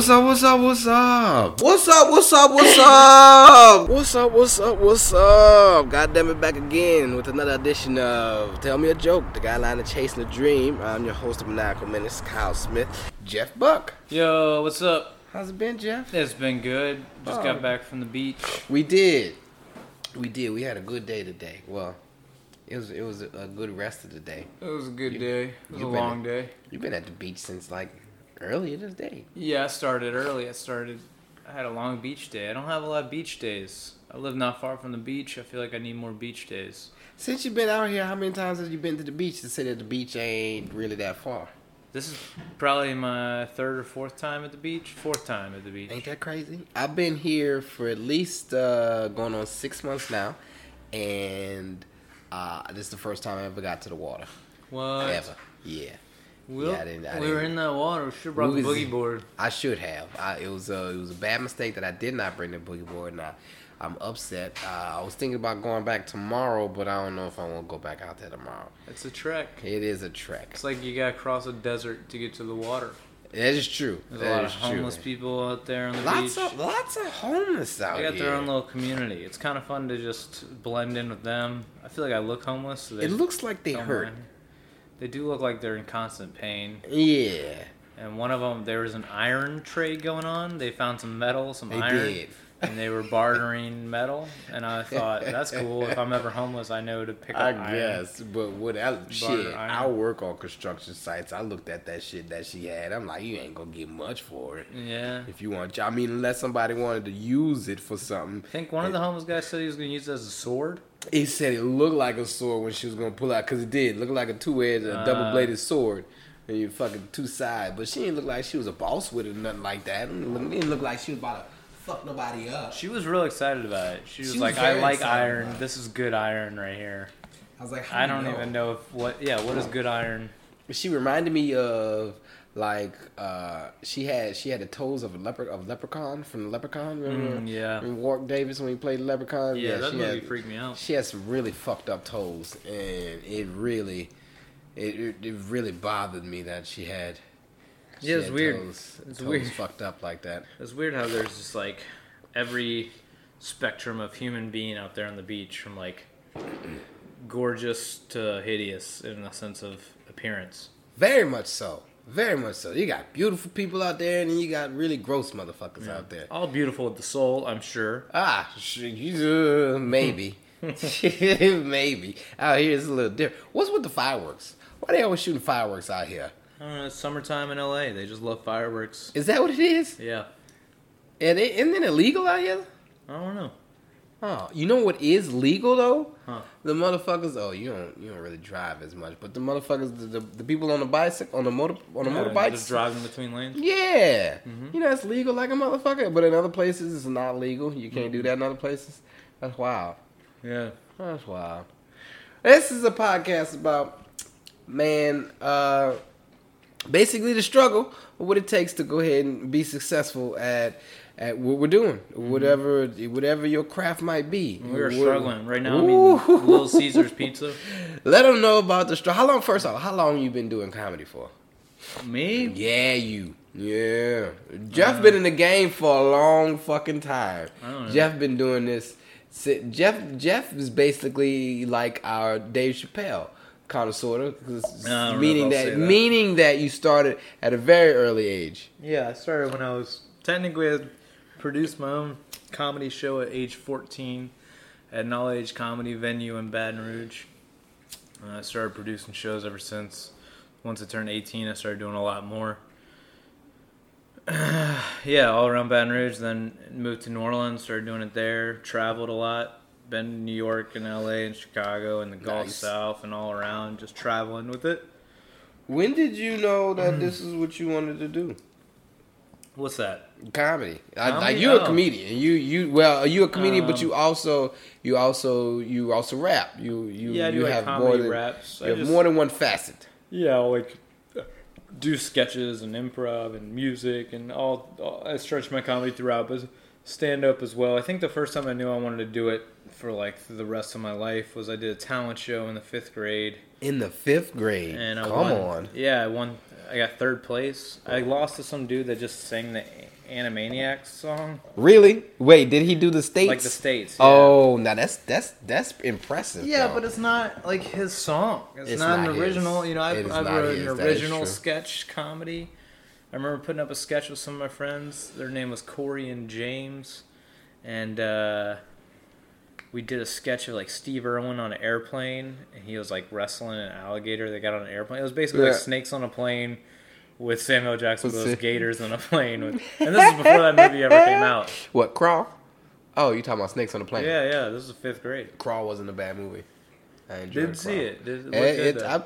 What's up? What's up? What's up? What's up? What's up? What's up? What's up? What's up? What's up? God damn it, back again with another edition of Tell Me a Joke, the guideline of chasing a dream. I'm your host of Maniacal Menace, Kyle Smith. Jeff Buck. Yo, what's up? How's it been, Jeff? It's been good. Just Oh. got back from the beach. We did. We did. We had a good day today. Well, it was it was a, a good rest of the day. It was a good You- day. It was a been- long day. You've been at the beach since like earlier this day. Yeah, I started early. I started. I had a long beach day. I don't have a lot of beach days. I live not far from the beach. I feel like I need more beach days. Since you've been out here, how many times have you been to the beach to say that the beach ain't really that far? This is probably my third or fourth time at the beach. Fourth time at the beach. Ain't that crazy? I've been here for at least uh, going on six months now, and uh, this is the first time I ever got to the water. What? Ever. Yeah. We, Yeah, I didn't- I we were didn't- in that water. We should have brought We the boogie board. I should have. I, it was a it was a bad mistake that I did not bring the boogie board, and I, I'm upset. Uh, I was thinking about going back tomorrow, but I don't know if I want to go back out there tomorrow. It's a trek. It is a trek. It's like you gotta cross a desert to get to the water. That is true. There's That a lot of true. homeless people out there on the Lots beach. of lots of homeless out there. They got here. their own little community. It's kind of fun to just blend in with them. I feel like I look homeless. So it looks like they hurt. mind. They do look like they're in constant pain. Yeah, And one of them, there was an iron trade going on. They found some metal, some they iron, did. and they were bartering metal. And I thought that's cool. If I'm ever homeless, I know to pick up I iron. guess, but what I, shit, iron. I work on construction sites. I looked at that shit that she had. I'm like, you ain't gonna get much for it. Yeah. If you want, I mean, unless somebody wanted to use it for something. I think one of the homeless guys said he was going to use it as a sword. He said it looked like a sword when she was gonna pull out, cause it did look like a two-edged, a Uh. double-bladed sword, and you fucking two sides. But she didn't look like she was a boss with it, or nothing like that. It didn't look like she was about to fuck nobody up. She was real excited about it. She was, She was like, I like iron. This is good iron right here. I was like, how I do don't know? even know if what. Yeah, what is good iron? She reminded me of like uh she had she had the toes of a leper of leprechaun from the leprechaun. Remember? Mm, yeah. Remember Warwick Davis when he played leprechaun? Yeah, that she movie had, freaked me out. She had some really fucked up toes, and it really, it it, it really bothered me that she had. she Yeah, it's had weird. Toes, It's toes weird. fucked up like that. It's weird how there's just like every spectrum of human being out there on the beach, from like gorgeous to hideous in the sense of appearance. Very much so. Very much so. You got beautiful people out there, and you got really gross motherfuckers out there. All beautiful with the soul, I'm sure. Ah, uh, maybe, maybe. Out here it's a little different. What's with the fireworks? Why they always shooting fireworks out here? I don't know, it's summertime in LA. They just love fireworks. Is that what it is? Yeah. And it, isn't it illegal out here? I don't know. Oh, you know what is legal though? Huh. The motherfuckers. Oh, you don't you don't really drive as much, but the motherfuckers, the, the, the people on the bicycle, on the motor, on the Yeah, motorbikes. Just driving between lanes. Yeah, Mhm. you know it's legal like a motherfucker, but in other places it's not legal. You can't do that in other places. That's wild. Yeah. That's wild. This is a podcast about man, uh, basically the struggle, what it takes to go ahead and be successful at at what we're doing, whatever whatever your craft might be. Mm-hmm. We were What- struggling. Right now, I'm Ooh. eating Little Caesars pizza. Let them know about the struggle. How long? First off, how long you been doing comedy for? Me? Yeah, you. Yeah, Jeff has been in the game for a long fucking time. I don't know. Jeff been doing this. Jeff Jeff is basically like our Dave Chappelle, kind of sort of, I don't meaning that, that. meaning that you started at a very early age. Yeah, I started when I was technically I produced my own comedy show at age 14 at an all age comedy venue in Baton Rouge. Uh, I started producing shows ever since. Once I turned 18, I started doing a lot more. yeah, all around Baton Rouge. Then moved to New Orleans, started doing it there. Traveled a lot. Been to New York and LA and Chicago and the Gulf Nice. South and all around, just traveling with it. When did you know that Mm. this is what you wanted to do? What's that? Comedy. I, Comedy? like you're a Oh. comedian. You you well, are you a comedian, but Um, you also you also you also rap. You you Yeah, I you like have comedy more than raps. you I have just- more than one facet. Yeah, I'll, like do sketches and improv and music and all, all. I stretch my comedy throughout, but stand up as well. I think the first time I knew I wanted to do it for like the rest of my life was I did a talent show in the fifth grade, In the fifth grade. and I Come won. on. Yeah, I won. I got third place. I lost to some dude that just sang the Animaniacs song, Really? Wait, did he do the states? like the states. yeah. Oh, now that's that's that's impressive. Yeah, though. but it's not like his song. It's, It's not, not an his. original. You know, I've, is I've wrote his, an original sketch comedy. I remember putting up a sketch with some of my friends. Their name was Corey and James, and uh, we did a sketch of like Steve Irwin on an airplane, and he was like wrestling an alligator. They got on an airplane. It was basically Yeah. like snakes on a plane. With Samuel Jackson with those gators on a plane, with, and this is before that movie ever came out. what crawl? Oh, you talking about snakes on a plane? Yeah, yeah, this is fifth grade. Crawl wasn't a bad movie. I Didn't see it. Did, It, what good, it's. I'm,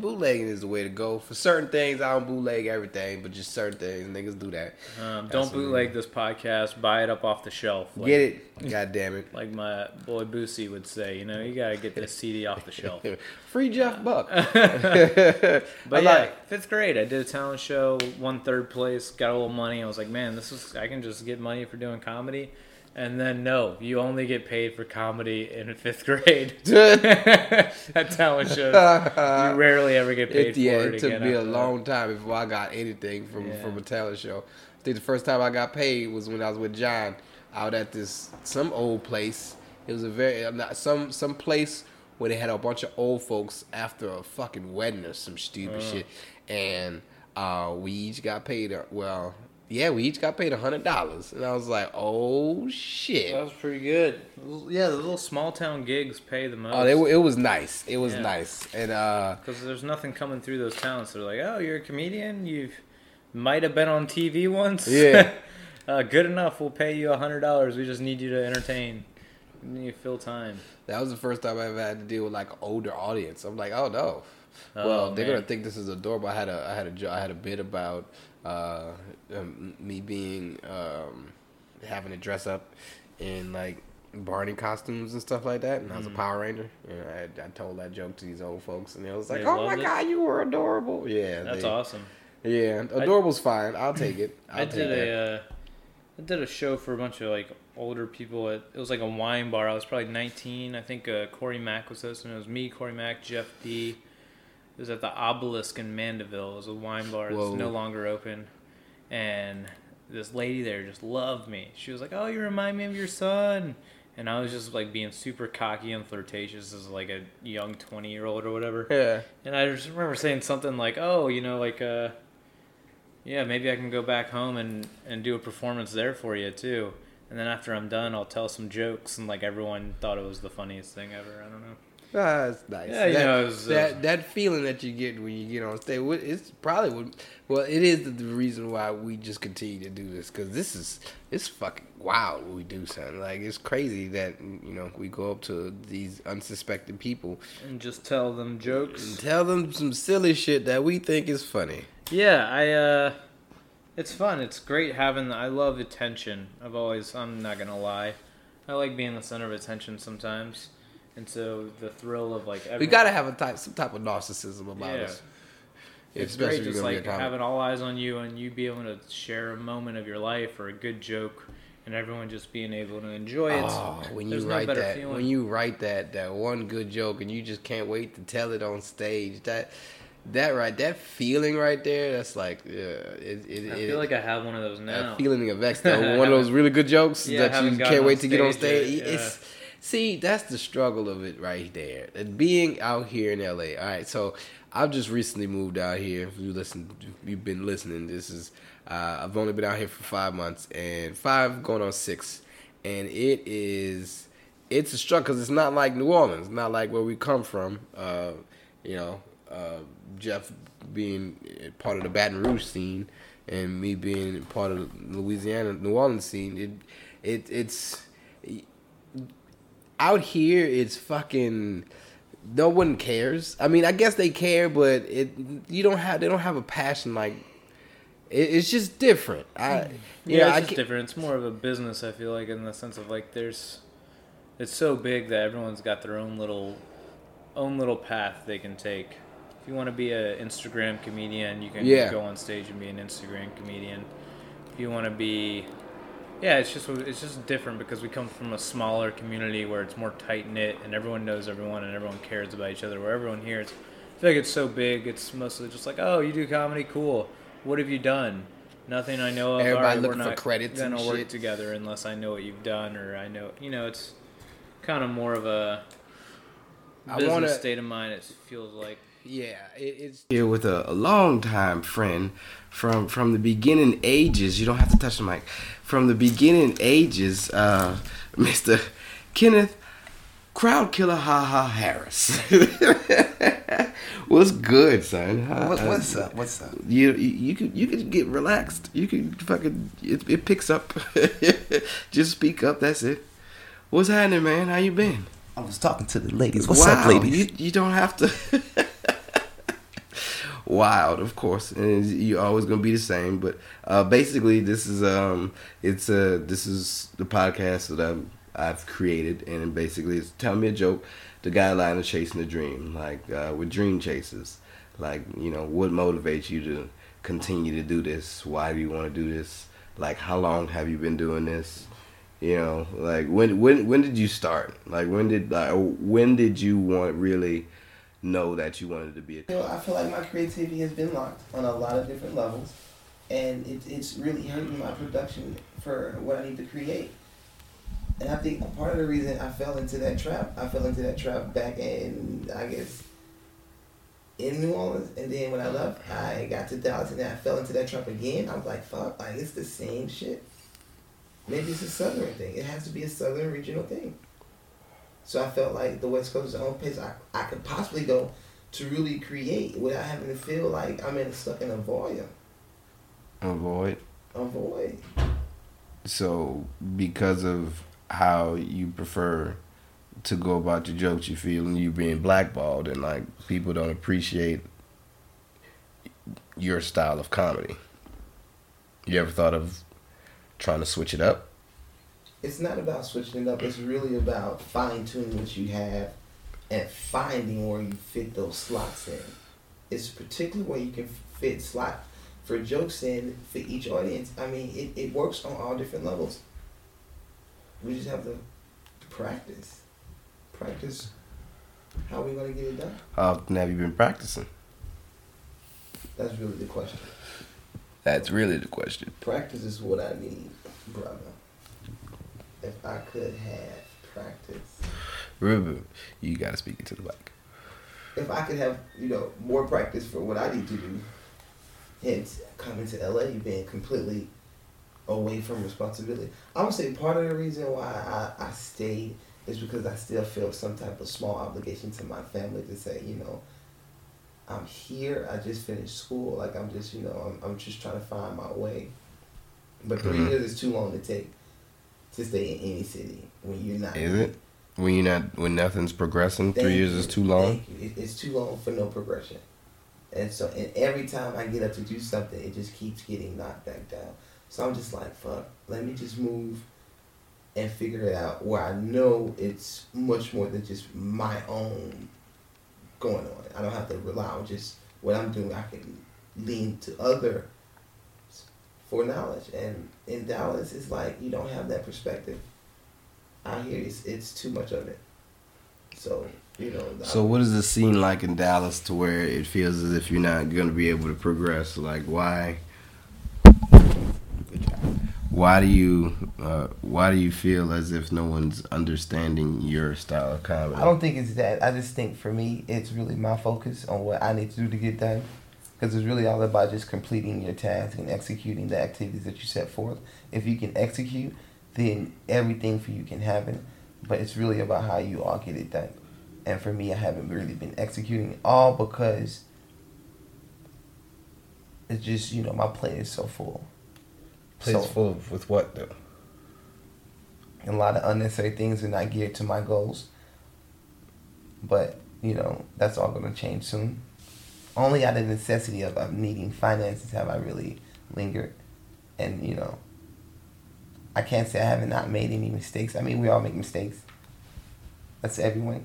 bootlegging is the way to go. For certain things, I don't bootleg everything, but just certain things, niggas do that. Um, don't bootleg this podcast. Buy it up off the shelf. Like, Get it? God damn it. Like my boy Boosie would say, you know, you gotta get this CD off the shelf. Free Jeff Buck. But I yeah, like- fifth grade, I did a talent show, won third place, got a little money. I was like, man, this is I can just get money for doing comedy. And then no, you only get paid for comedy in fifth grade at talent shows. You rarely ever get paid It, for yeah, it, it took me a that. long time before I got anything from Yeah. from a talent show. I think the first time I got paid was when I was with John out at this some old place. It was a very not some some place where they had a bunch of old folks after a fucking wedding or some stupid shit, and uh, we each got paid. uh, Well, yeah, we each got paid a hundred dollars, and I was like, oh shit. That was pretty good. Yeah, the little small town gigs pay the most. Oh, they, it was nice. It was Yeah. nice, and uh, Because there's nothing coming through those towns. They're like, oh, you're a comedian. You've might have been on TV once. Yeah. uh, good enough. We'll pay you a hundred dollars. We just need you to entertain. To fill time. That was the first time I ever had to deal with like an older audience. I'm like, oh no. Oh, well, they're man. gonna think this is adorable. I had a, I had a, I had a bit about uh, um, me being um, having to dress up in like Barney costumes and stuff like that, and I was a Power Ranger. And I, I told that joke to these old folks, and they was like, Mm. They oh my it? god, you were adorable. Yeah, That's they- awesome. Yeah, adorable's fine. I'll take it. I'll I take did that. a, uh, I did a show for a bunch of like older people. At, it was like a wine bar. I was probably 19. I think uh, Corey Mack was hosting. It was me, Corey Mack, Jeff D. It was at the Obelisk in Mandeville. It was a wine bar that's no longer open, and this lady there just loved me. She was like, "Oh, you remind me of your son." And I was just like being super cocky and flirtatious as like a young 20 year old or whatever. yeah. And I just remember saying something like, "Oh, you know, like, uh, yeah, maybe I can go back home and and do a performance there for you too." And then after I'm done, I'll tell some jokes, and like everyone thought it was the funniest thing ever. I don't know. Ah, That's nice. Yeah, you that, know, was, uh, that that feeling that you get when you get on stage. It's probably what. Well, it is the, the reason why we just continue to do this because this is it's fucking wild what we do, son. Like it's crazy that you know we go up to these unsuspecting people And just tell them jokes. and tell them some silly shit that we think is funny. Yeah, I. uh It's fun. It's great having. I love attention. I've always. I'm not gonna lie. I like being the center of attention sometimes, and so the thrill of like. We gotta have a type some type of narcissism about Yeah. us. It's great just like having all eyes on you and you be able to share a moment of your life or a good joke and everyone just being able to enjoy it. Oh, when you There's write better that, feeling. when you write that, that one good joke, and you just can't wait to tell it on stage. That, that right, that feeling right there, that's like, yeah, it, it, I it, feel like I have one of those now. that feeling of ecstasy. one of those really good jokes Yeah, that you can't wait to get on stage yet, It's see, that's the struggle of it right there. And being out here in LA. All right, so I've just recently moved out here. If you listen, if you've been listening. This is uh, I've only been out here for five months, and five going on six, and it is it's a struggle because it's not like New Orleans, not like where we come from. Uh, you know, uh, Jeff being part of the Baton Rouge scene, and me being part of the Louisiana, New Orleans scene. It, it it's out here. It's fucking. No one cares. I mean, I guess they care, but it you don't have they don't have a passion like. It, it's just different. I yeah, it's I just different. It's more of a business, I feel like, in the sense of like there's it's so big that everyone's got their own little own little path they can take. If you want to be an Instagram comedian, you can Yeah. go on stage and be an Instagram comedian. If you want to be yeah, it's just it's just different because we come from a smaller community where it's more tight knit and everyone knows everyone and everyone cares about each other. Where everyone here, it's feel like it's so big. It's mostly just like, oh, you do comedy, cool. What have you done? Nothing I know of. Everybody right, looking we're for credits and work shit. together unless I know what you've done or I know. You know, it's kind of more of a I business wanna- state of mind. It feels like. Yeah, it, it's here with a, a long time friend from from the beginning ages. You don't have to touch the mic. From the beginning ages, uh, Mr. Kenneth Crowd Killer Ha Ha Harris. What's good, son? How- What, what's up? What's up? You, you you could you could get relaxed. You could fucking it, it picks up. Just speak up. That's it. What's happening, man? How you been? I was talking to the ladies. What's wow, up, ladies? You, you don't have to. Wild, of course, and you're always gonna be the same. But uh, basically, this is um, it's uh, this is the podcast that I'm, I've created, and basically, it's tell me a joke. The guideline of chasing a dream, like uh, with dream chasers, like you know, what motivates you to continue to do this? Why do you want to do this? Like, how long have you been doing this? You know, like when when when did you start? Like when did like when did you want really know that you wanted to be a You know, I feel like my creativity has been locked on a lot of different levels, and it, it's really hurting my production for what I need to create. And I think part of the reason I fell into that trap, I fell into that trap back in, I guess, in New Orleans. And then when I left, I got to Dallas and then I fell into that trap again. I was like, fuck, like it's the same shit. Maybe it's a Southern thing. It has to be a Southern regional thing. So I felt like the West Coast is the only place I, I could possibly go to really create without having to feel like I'm in stuck in a void. avoid? A void. So because of how you prefer to go about your jokes, you feel and you being blackballed and like people don't appreciate your style of comedy. You ever thought of trying to switch it up? It's not about switching it up. It's really about fine tuning what you have and finding where you fit those slots in. It's particularly where you can fit slot for jokes in for each audience. I mean, it, it works on all different levels. We just have to practice. Practice how are we gonna get it done. How often have you been practicing? That's really the question. That's really the question. Practice is what I need, brother. If I could have practice, Remember, you gotta speak into the mic. if I could have, you know, more practice for what I need to do, hence coming to LA, being completely away from responsibility. I would say part of the reason why I, I stayed is because I still feel some type of small obligation to my family to say, you know, I'm here. I just finished school. Like I'm just, you know, I'm, I'm just trying to find my way. But 3 Mhm. years is too long to take to stay in any city when you're not. Is it? When you're not, when nothing's progressing, three years you. is too long. Thank you. It's too long for no progression. And so, and every time I get up to do something, it just keeps getting knocked back down. So I'm just like, fuck, let me just move and figure it out where I know it's much more than just my own going on. I don't have to rely on just what I'm doing. I can lean to other for knowledge. And in Dallas, it's like you don't have that perspective. Out here, it's, it's too much of it. So, you know. So what is the scene like in Dallas to where it feels as if you're not gonna be able to progress? Like why? Why do you uh, why do you feel as if no one's understanding your style of comedy? I don't think it's that. I just think for me, it's really my focus on what I need to do to get done. Because it's really all about just completing your task and executing the activities that you set forth. If you can execute, then everything for you can happen. But it's really about how you all get it done. And for me, I haven't really been executing all because it's just, you know, my plate is so full. Plays So- full of with what though? and a lot of unnecessary things are not geared to my goals. But you know that's all going to change soon. Only out of necessity of, of needing finances have I really lingered, and you know. I can't say I haven't not made any mistakes. I mean, we all make mistakes. That's everyone.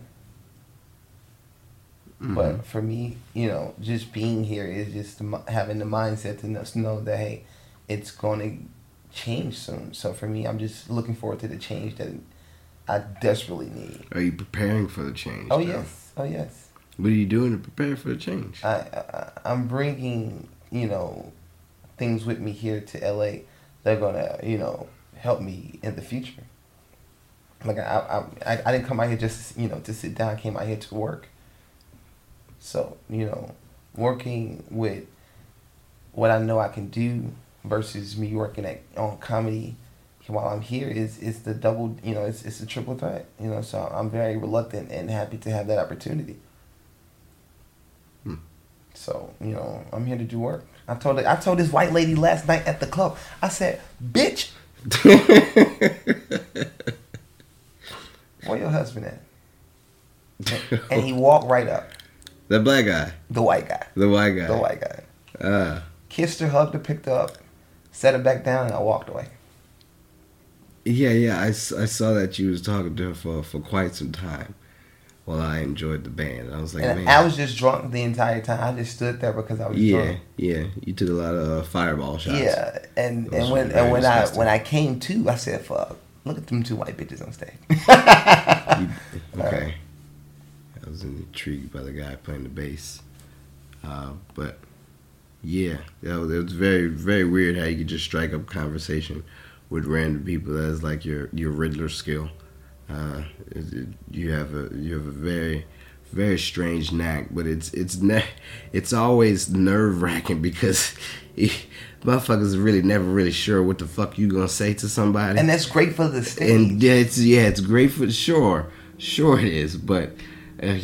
Mm-hmm. But for me, you know, just being here is just having the mindset to know, that hey, it's going to change soon. So for me, I'm just looking forward to the change that I desperately need. Are you preparing for the change? Oh yes, oh yes. What are you doing to prepare for the change? I, I I'm bringing you know things with me here to LA. They're gonna you know help me in the future. Like I I I, didn't come out here just you know to sit down. I came out here to work. So you know, working with what I know I can do versus me working at on comedy while I'm here is is the double you know it's it's a triple threat you know so I'm very reluctant and happy to have that opportunity. So you know I'm here to do work. I told I told this white lady last night at the club. I said, "Bitch, where your husband at?" And, and he walked right up. the black guy, The white guy. the white guy. The white guy. Ah, Kissed her, hugged her, picked her up, set her back down, and I walked away. yeah, yeah. I, I saw that you was talking to her for for quite some time. While I enjoyed the band, I was like, and man, I was just drunk the entire time. I just stood there because I was yeah, drunk. yeah. You took a lot of uh, fireball shots. Yeah, and and when and when disgusting. I when I came to, I said, "Fuck, look at them two white bitches on stage." You- okay. I was intrigued by the guy playing the bass. Uh, but yeah, that it was very, very weird how you could just strike up conversation with random people. That's like your your Riddler skill. Uh, it, it, you have a you have a very very strange knack, but it's it's ne- it's always nerve wracking because motherfuckers are really never really sure what the fuck you gonna say to somebody. and that's great for the stage. And yeah, it's yeah, it's great for sure, sure it is. But uh,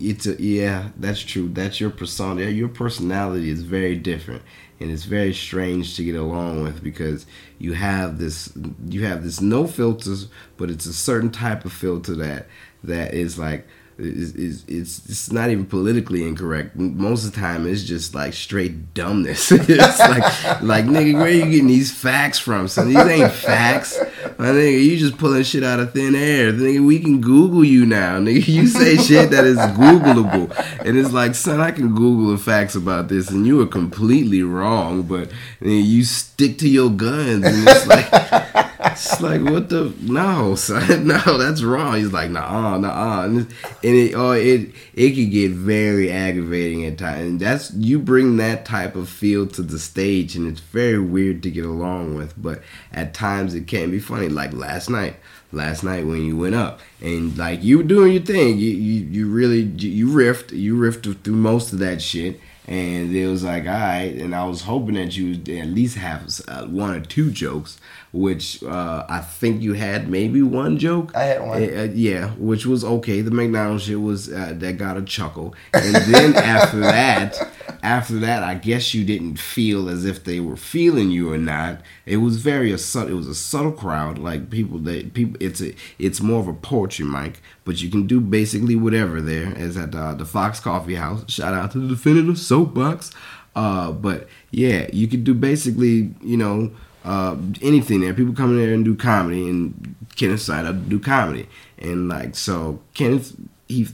it's a, yeah, that's true. That's your persona. Your personality is very different, and it's very strange to get along with because you have this you have this no filters, but it's a certain type of filter that that is like. Is, is it's it's not even politically incorrect. Most of the time, it's just like straight dumbness. it's like like nigga, where you getting these facts from? So these ain't facts. My nigga, you just pulling shit out of thin air. Nigga, we can Google you now. Nigga, you say shit that is Googleable. And it's like, son, I can Google the facts about this and you are completely wrong, but you stick to your guns and it's like it's like what the no, son, no, that's wrong. He's like, nah, nah, and, and it oh it it could get very aggravating at times. And that's you bring that type of feel to the stage, and it's very weird to get along with. But at times it can be funny. Like last night, last night when you went up and like you were doing your thing, you you, you really you riffed, you riffed through most of that shit. And it was like, all right. And I was hoping that you would at least have uh, one or two jokes, which uh, I think you had maybe one joke. I had one. Uh, yeah, which was okay. The McDonald's shit was uh, that got a chuckle, and then after that, after that, I guess you didn't feel as if they were feeling you or not. It was very a subtle. It was a subtle crowd, like people that people. It's a it's more of a poetry mic, but you can do basically whatever there. As at uh, the Fox Coffee House. Shout out to the definitive soapbox. Uh, but yeah, you could do basically, you know, uh, anything there. People come in there and do comedy, and Kenneth signed up to do comedy, and like so, Kenneth, he,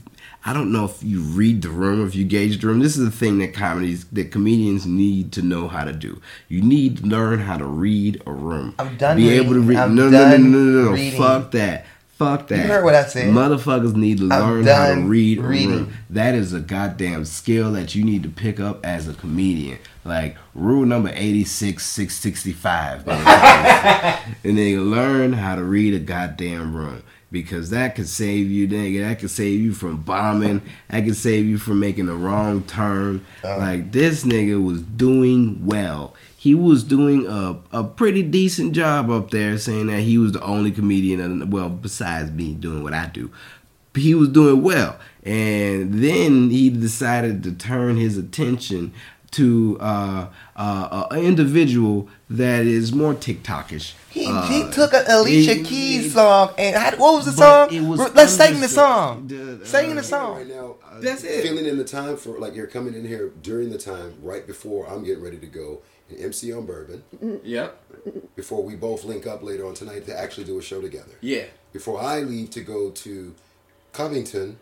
I don't know if you read the room, if you gauge the room. This is the thing that comedies, that comedians need to know how to do. You need to learn how to read a room. I'm done Be able to read. I'm no, no, no, no, no, no, no. reading. Fuck that. Fuck that. You heard what I said. Motherfuckers need to learn how to read reading. That is a goddamn skill that you need to pick up as a comedian. Like rule number 86, 665. and then learn how to read a goddamn room. Because that could save you, nigga. That could save you from bombing. That could save you from making the wrong turn. Uh-huh. like this nigga was doing well. He was doing a, a pretty decent job up there, saying that he was the only comedian. in- Well, besides me doing what I do, he was doing well. And then he decided to turn his attention to uh, uh, an individual that is more TikTokish. He, Uh, he took an Alicia it- Keys it- song and how, what was the song? was Let's sing the song. The- sing uh, the song. Right now, That's it. Feeling in the time for like you're coming in here during the time right before I'm getting ready to go and MC on Bourbon. Yep. Before we both link up later on tonight to actually do a show together. Yeah. Before I leave to go to Covington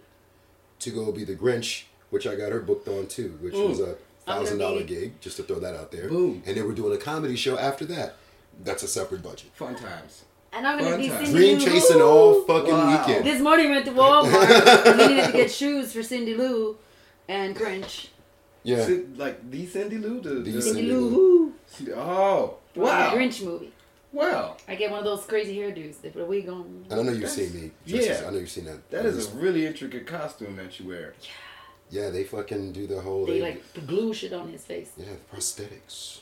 to go be the Grinch, which I got her booked on too, which was a thousand dollar gig, just to throw that out there. Boom. And then we're doing a comedy show after that. That's a separate budget. Fun times. and I'm gonna Fun be time. Cindy Dream Lou. chasing all fucking Wow. weekend. This morning we went to Walmart. we needed to get shoes for Cindy Lou and Grinch. Yeah. Sid- like the Cindy Lou, the, The the- Cindy Cindy Lou. Lou. Woo. oh The wow, Grinch movie. wow, I get one of those crazy hairdos. They put a wig on. I don't know you've That's- seen me. just yeah. I know you've seen that. that is a really intricate costume that you wear. Yeah, they fucking do the whole. They like glue shit on his face. Yeah, prosthetics.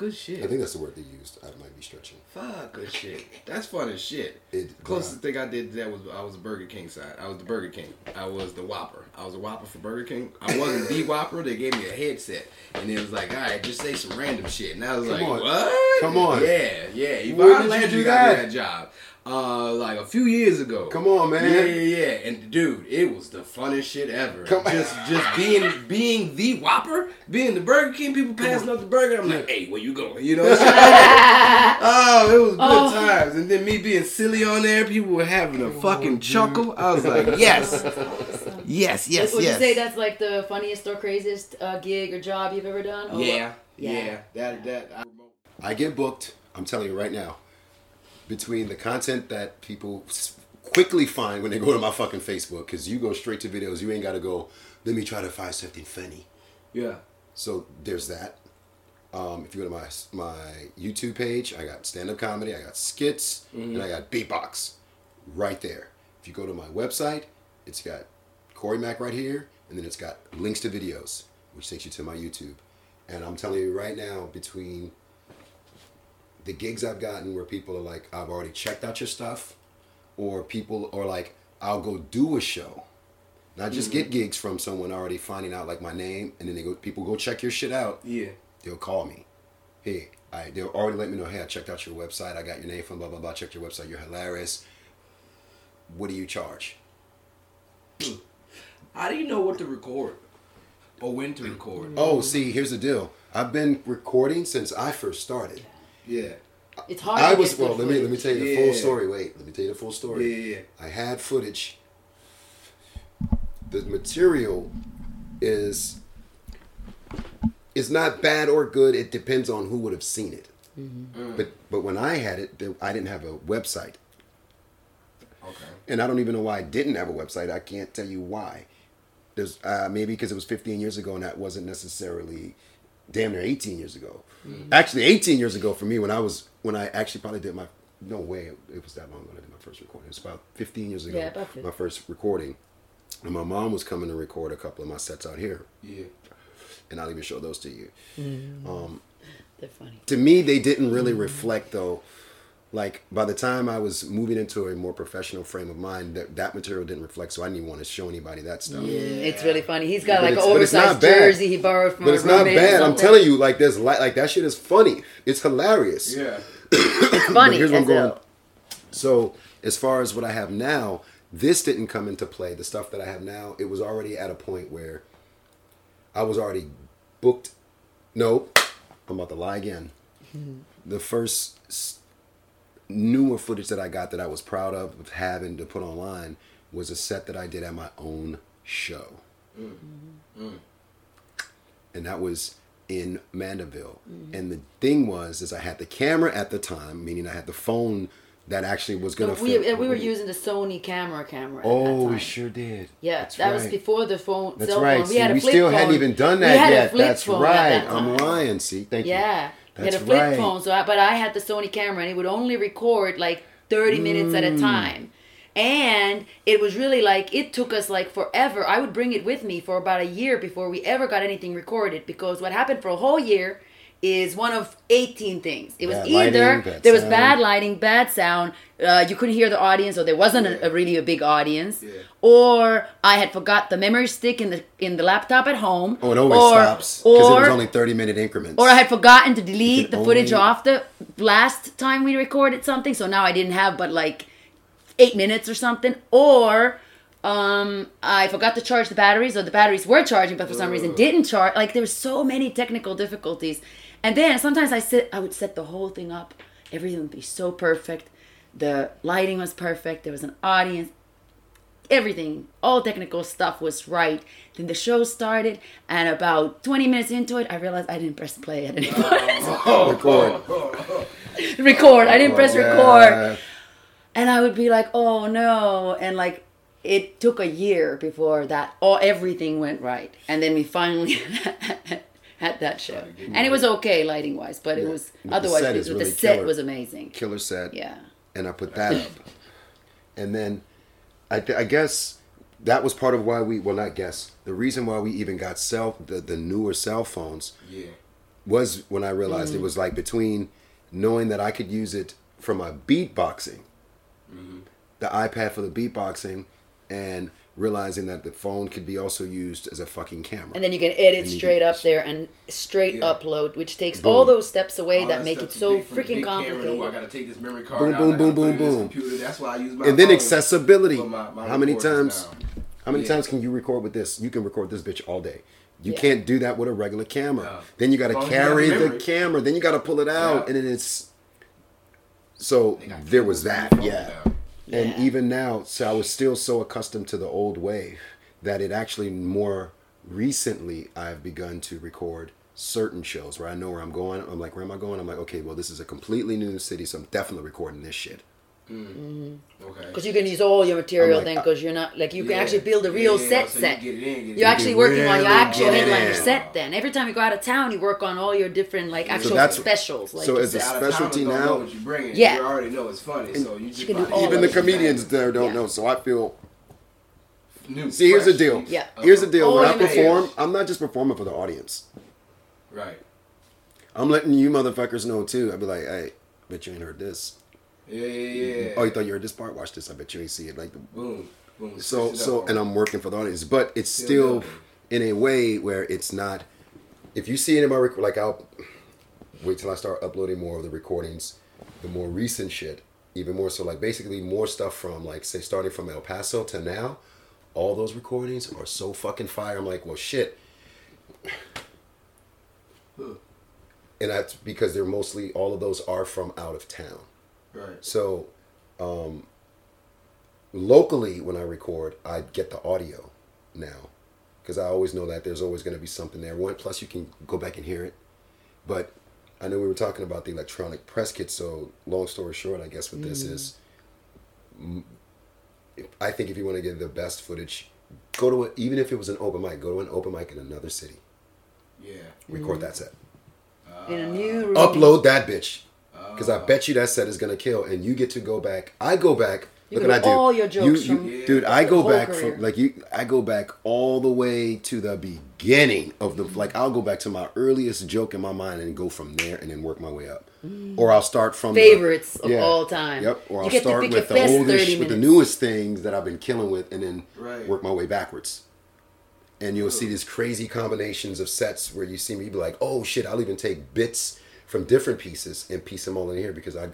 Good shit. I think that's the word they used. I might be stretching. Fuck, good shit. That's fun as shit. It Closest thing I did to that was I was the Burger King side. I was the Burger King. I was the Whopper. I was a Whopper for Burger King. I wasn't the Whopper. They gave me a headset, and it was like, all right, just say some random shit. And I was Come like, on. what? Come on. Yeah, yeah. When I did you do you got that? that job, uh, like a few years ago. Come on, man. Yeah, yeah, yeah. And dude, it was the funnest shit ever. Come- just, just being, being the Whopper, being the Burger King. People passing up the burger. I'm like, hey, where you going? You know. what I'm saying? Oh, it was good Oh. times. And then me being silly on there, people were having a fucking chuckle. I was like, yes, yes, yes, Would yes. you say that's like the funniest or craziest uh, gig or job you've ever done? Or yeah, Yeah. yeah, That that. I, I get booked. I'm telling you right now. Between the content that people quickly find when they go to my fucking Facebook, because you go straight to videos, you ain't got to go. Let me try to find something funny. yeah. So there's that. Um, if you go to my my YouTube page, I got stand up comedy, I got skits, and I got beatbox right there. If you go to my website, it's got Corey Mack right here, and then it's got links to videos, which takes you to my YouTube. And I'm telling you right now, between the gigs I've gotten where people are like, I've already checked out your stuff, or people are like, I'll go do a show. Not just get mm-hmm. gigs from someone already finding out like my name, and then they go, people go check your shit out. Yeah. They'll call me. Hey, I they'll already let me know. Hey, I checked out your website. I got your name from blah blah blah. Checked your website. You're hilarious. What do you charge? How do you know what to record or when to record? Oh, see, here's the deal. I've been recording since I first started. Yeah. It's hard. I to was well. Let me let me tell you the full story. Wait, let me tell you the full story. yeah, yeah. I had footage. The material is is not bad or good. It depends on who would have seen it. But but when I had it, I didn't have a website, Okay. and I don't even know why I didn't have a website. I can't tell you why. There's uh, maybe because it was 15 years ago, and that wasn't necessarily damn near 18 years ago. Mm-hmm. Actually, 18 years ago for me when I was when I actually probably did my no way it, it was that long ago I did my first recording. It was about 15 years ago. Yeah, about 15. my first recording. And my mom was coming to record a couple of my sets out here, Yeah. and I'll even show those to you. Mm. Um, They're funny. to me, they didn't really mm-hmm. reflect though. Like by the time I was moving into a more professional frame of mind, that that material didn't reflect. So I didn't want to show anybody that stuff. It's really funny. He's got But like it's- an it's oversized not bad. jersey he borrowed from But it's not bad. I'm telling you, like there's li- like that shit is funny. It's hilarious. Yeah. It's funny. But here's what I'm going. hell. So as far as what I have now, this didn't come into play. The stuff that I have now, it was already at a point where I was already booked. No, I'm about to lie again. The first s- newer footage that I got that I was proud of, having to put online was a set that I did at my own show. Mm-hmm. And that was in Mandeville. Mm-hmm. And the thing was, is I had the camera at the time, meaning I had the phone that actually was gonna. we, film- we were using the Sony camera camera. Oh, we sure did. Yeah, That's that was before the phone. That's cell right. Phone. We See, we still phone. hadn't even done We that yet. That's right. At that I'm lying. See, thank you. Yeah, we had a flip right. phone. So, I, but I had the Sony camera, and it would only record like thirty minutes at a Mm. time. And it was really like it took us like forever. I would bring it with me for about a year before we ever got anything recorded because what happened for a whole year is one of 18 things. It was Bad either lighting, bad there was sound. bad lighting, bad sound, uh, you couldn't hear the audience, or there wasn't a, a really a big audience, Yeah. or I had forgot the memory stick in the in the laptop at home, Oh, it always or, stops because it was only 30 minute increments. or I had forgotten to delete the can footage off the last time we recorded something, so now I didn't have but like eight minutes or something, or um, I forgot to charge the batteries, or the batteries were charging, but for some reason didn't charge. Like there were so many technical difficulties, and then sometimes I sit, I would set the whole thing up, everything would be so perfect, the lighting was perfect, there was an audience, everything, all technical stuff was right. Then the show started, and about 20 minutes into it, I realized I didn't press play at any point. record. record. I didn't oh, press record. and I would be like, "Oh no!" And like, it took a year before that all everything went right, and then we finally had that show, and it was okay lighting wise, but it was But the otherwise set it- is the set killer. was amazing. Killer set. Yeah. and I put that up. And then I, th- I guess that was part of why we, well, not guess, the reason why we even got cell, the, the newer cell phones Yeah. was when I realized it mm-hmm. was like between knowing that I could use it for my beatboxing, mm-hmm. the iPad for the beatboxing, and realizing that the phone could be also used as a fucking camera. And then you can edit you straight can- up there and straight Yeah. upload, which takes Boom. all those steps away All that make it so big from the freaking big camera, complicated. I gotta take this memory card Boom, out, boom, I boom, boom, boom. Computer. That's why I use my and then accessibility. my- my how many times? now. How many Yeah. times can you record with this? You can record this bitch all day. You Yeah. can't do that with a regular camera. No. Then you got to long as you have carry the the camera. Then you got to pull it out, Yeah. and then it's. So there was that, yeah. your yeah. And even now, so I was still so accustomed to the old way that it actually more recently I've begun to record certain shows where I know where I'm going. I'm like, where am I going? I'm like, okay, well, this is a completely new city, so I'm definitely recording this shit. Mm-hmm. Mm-hmm. Okay. Because you can use all your material like, then, uh, because you're not like you can actually build a real Yeah, set so you set. get it in, get You're in. actually can working on your actual get headliner set. Then every time you go out of town, you work on all your different like actual that's- specials. Like so you as a said. Out of towners specialty now- know what you bringing. Yeah. You already know it's funny, so you just can do find- all Even the it. comedians there don't Yeah. know, so I feel New, See, here's the deal. Yeah. Here's the deal. Oh, when I yeah. perform, I'm not just performing for the audience. Right. I'm letting you motherfuckers know too. I'd be like, hey, bet you ain't heard this. Yeah, yeah, yeah. Oh, you thought you heard this part? Watch this. I bet you ain't see it. Like, Boom. Boom. so, so, and I'm working for the audience, but it's Still in a way where it's not. If you see it in my record, like I'll wait till I start uploading more of the recordings, the more recent shit, even more so. Like basically more stuff from like say starting from El Paso to now. All those recordings are so fucking fire. I'm like, well, shit. And that's because they're mostly all of those are from out of town. Right. So, um, locally when I record, I get the audio now because I always know that there's always going to be something there. One plus you can go back and hear it, but I know we were talking about the electronic press kit. So, long story short, I guess what this is, mm, I think if you want to get the best footage, go to a, even if it was an open mic, go to an open mic in another city, Yeah. record that set. in a new room. upload that bitch because. I bet you that set is gonna kill, and you get to go back. I go back. You look can what I do do. all your jokes You- from you- dude. I go back career. from like you. I go back all the way to the beginning of the like. I'll go back to my earliest joke in my mind and go from there, and then work my way up. Or I'll start from the- Mm. Favorites of all time. Yep. Or You I'll start with the oldest, with the newest things that I've been killing with, and then Right. work my way backwards. And you'll see these crazy combinations of sets where you see me be like, oh shit, I'll even take bits from different pieces and piece them all in here because I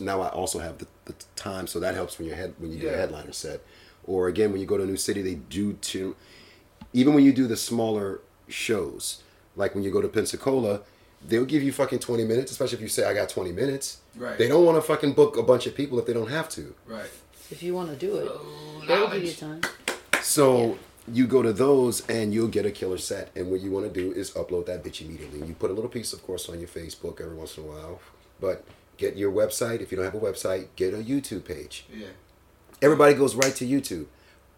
now I also have the, the time, so that helps when you head when you do a headliner set. Or again, when you go to a new city, they do to even when you do the smaller shows, like when you go to Pensacola, they'll give you fucking twenty minutes, especially if you say I got twenty minutes. Right. They don't want to fucking book a bunch of people if they don't have to. Right. If you want to do it, Oh, they'll give you time. So you go to those and you'll get a killer set. And what you want to do is upload that bitch immediately. You put a little piece, of course, on your Facebook every once in a while. But get your website. If you don't have a website, get a YouTube page. Yeah. Everybody goes right to YouTube.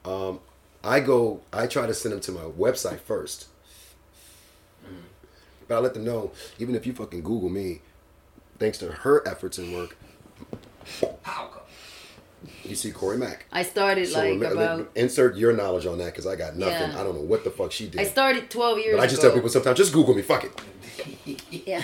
Um, I go. I try to send them to my website first. But I let them know, even if you fucking Google me, thanks to her efforts and work? You see Corey Mack. I started So like rem- about. insert your knowledge on that because I got nothing. Yeah. I don't know what the fuck she did. I started 12 years ago. but I just ago. tell people sometimes, just Google me. Fuck it. Yeah.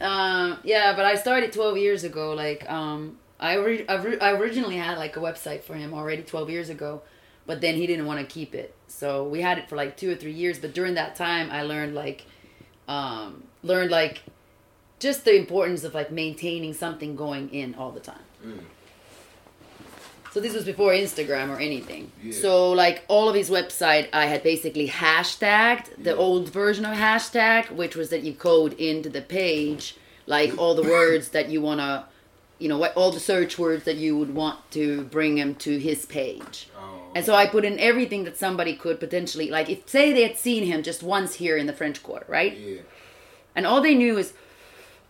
um, yeah, but I started 12 years ago. Like, um, I, ori- I ri- I originally had like a website for him already 12 years ago, but then he didn't want to keep it. So we had it for like two or three years. But during that time, I learned like, um, learned like, just the importance of like maintaining something going in all the time. So this was before Instagram or anything. Yeah. So like all of his website, I had basically hashtagged the Yeah. old version of hashtag, which was that you code into the page like all the words that you wanna, you know, what all the search words that you would want to bring him to his page. Oh. And so I put in everything that somebody could potentially like. If say they had seen him just once here in the French Quarter, right? Yeah. and all they knew is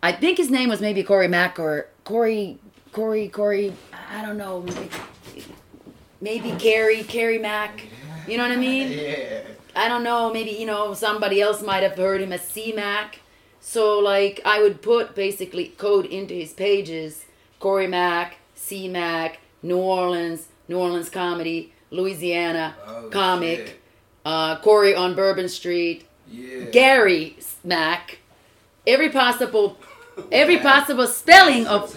I think his name was maybe Corey Mack or Corey Corey, Corey, I don't know, maybe, Carrie, Carrie Mack. You know what I mean? Yeah. I don't know, maybe, you know, somebody else might have heard him as C-Mac. So, like, I would put basically code into his pages Corey Mack, C-Mac, New Orleans, New Orleans comedy, Louisiana Oh, comic, uh, Corey on Bourbon Street, Yeah. Gary Mack, every possible, every possible spelling of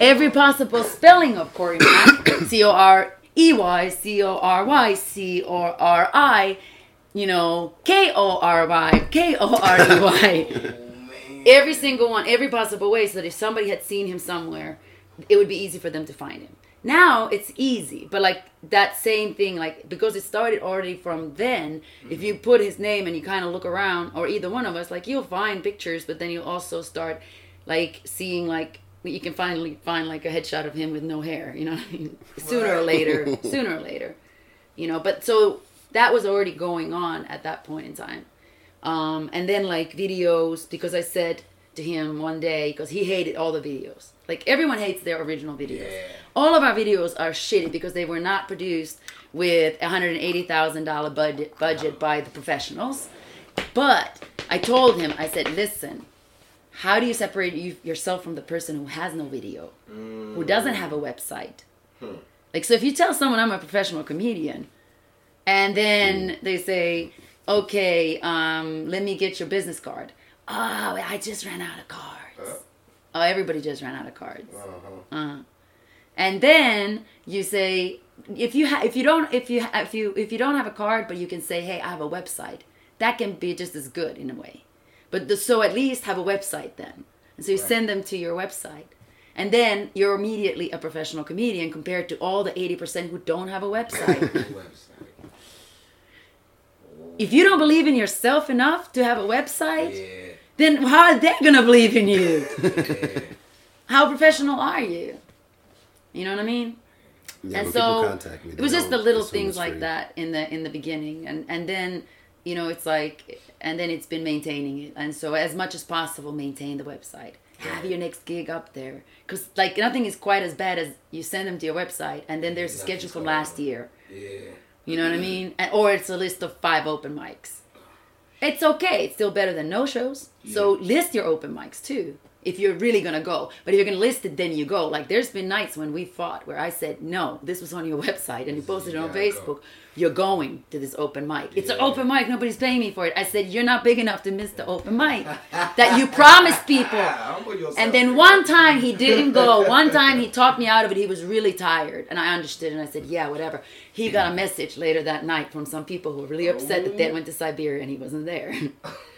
every possible spelling of Corey Mack, C O R E Y, C O R Y, C O R I, you know, K O R Y, K O R E Y. Oh. Every single one, every possible way, so that if somebody had seen him somewhere, it would be easy for them to find him. Now it's easy, but like that same thing, like because it started already from then. If you put his name and you kind of look around, or either one of us, like you'll find pictures, but then you'll also start like seeing like you can finally find like a headshot of him with no hair. You know, I mean? sooner or later, sooner or later, you know. But so that was already going on at that point in time. Um, and then like videos because I said to him one day because he hated all the videos. Like everyone hates their original videos. Yeah. All of our videos are shitty because they were not produced with a hundred and eighty thousand dollar budget budget by the professionals. But I told him, I said, listen, how do you separate you, yourself from the person who has no video, who doesn't have a website? Like, so if you tell someone I'm a professional comedian, and then they say, okay, um, let me get your business card. Oh, I just ran out of cards. Oh, everybody just ran out of cards. Uh-huh. Uh-huh. And then you say, if you ha- if you don't if you ha- if you if you don't have a card, but you can say, hey, I have a website. That can be just as good in a way. But the, so at least have a website then. And so you send them to your website. And then you're immediately a professional comedian compared to all the 80% who don't have a website. Website. if you don't believe in yourself enough to have a website, Yeah. then how are they going to believe in you? yeah. How professional are you? You know what I mean? Yeah, and so me, it was just the little things like that in the in the beginning and and then you know it's like and then it's been maintaining it and so as much as possible maintain the website have your next gig up there because like nothing is quite as bad as you send them to your website and then there's a schedule from last year Yeah. you know what I mean? And, or it's a list of five open mics. It's okay. It's still better than no shows. So list your open mics too. If you're really gonna go, but if you're gonna list it, then you go. Like there's been nights when we fought where I said, "No, this was on your website and you posted it on Facebook. You're going to this open mic. It's an open mic. Nobody's paying me for it." I said, "You're not big enough to miss the open mic that you promised people." And then one time he didn't go. One time he talked me out of it. He was really tired, and I understood. And I said, "Yeah, whatever." He got a message later that night from some people who were really upset that they went to Siberia and he wasn't there.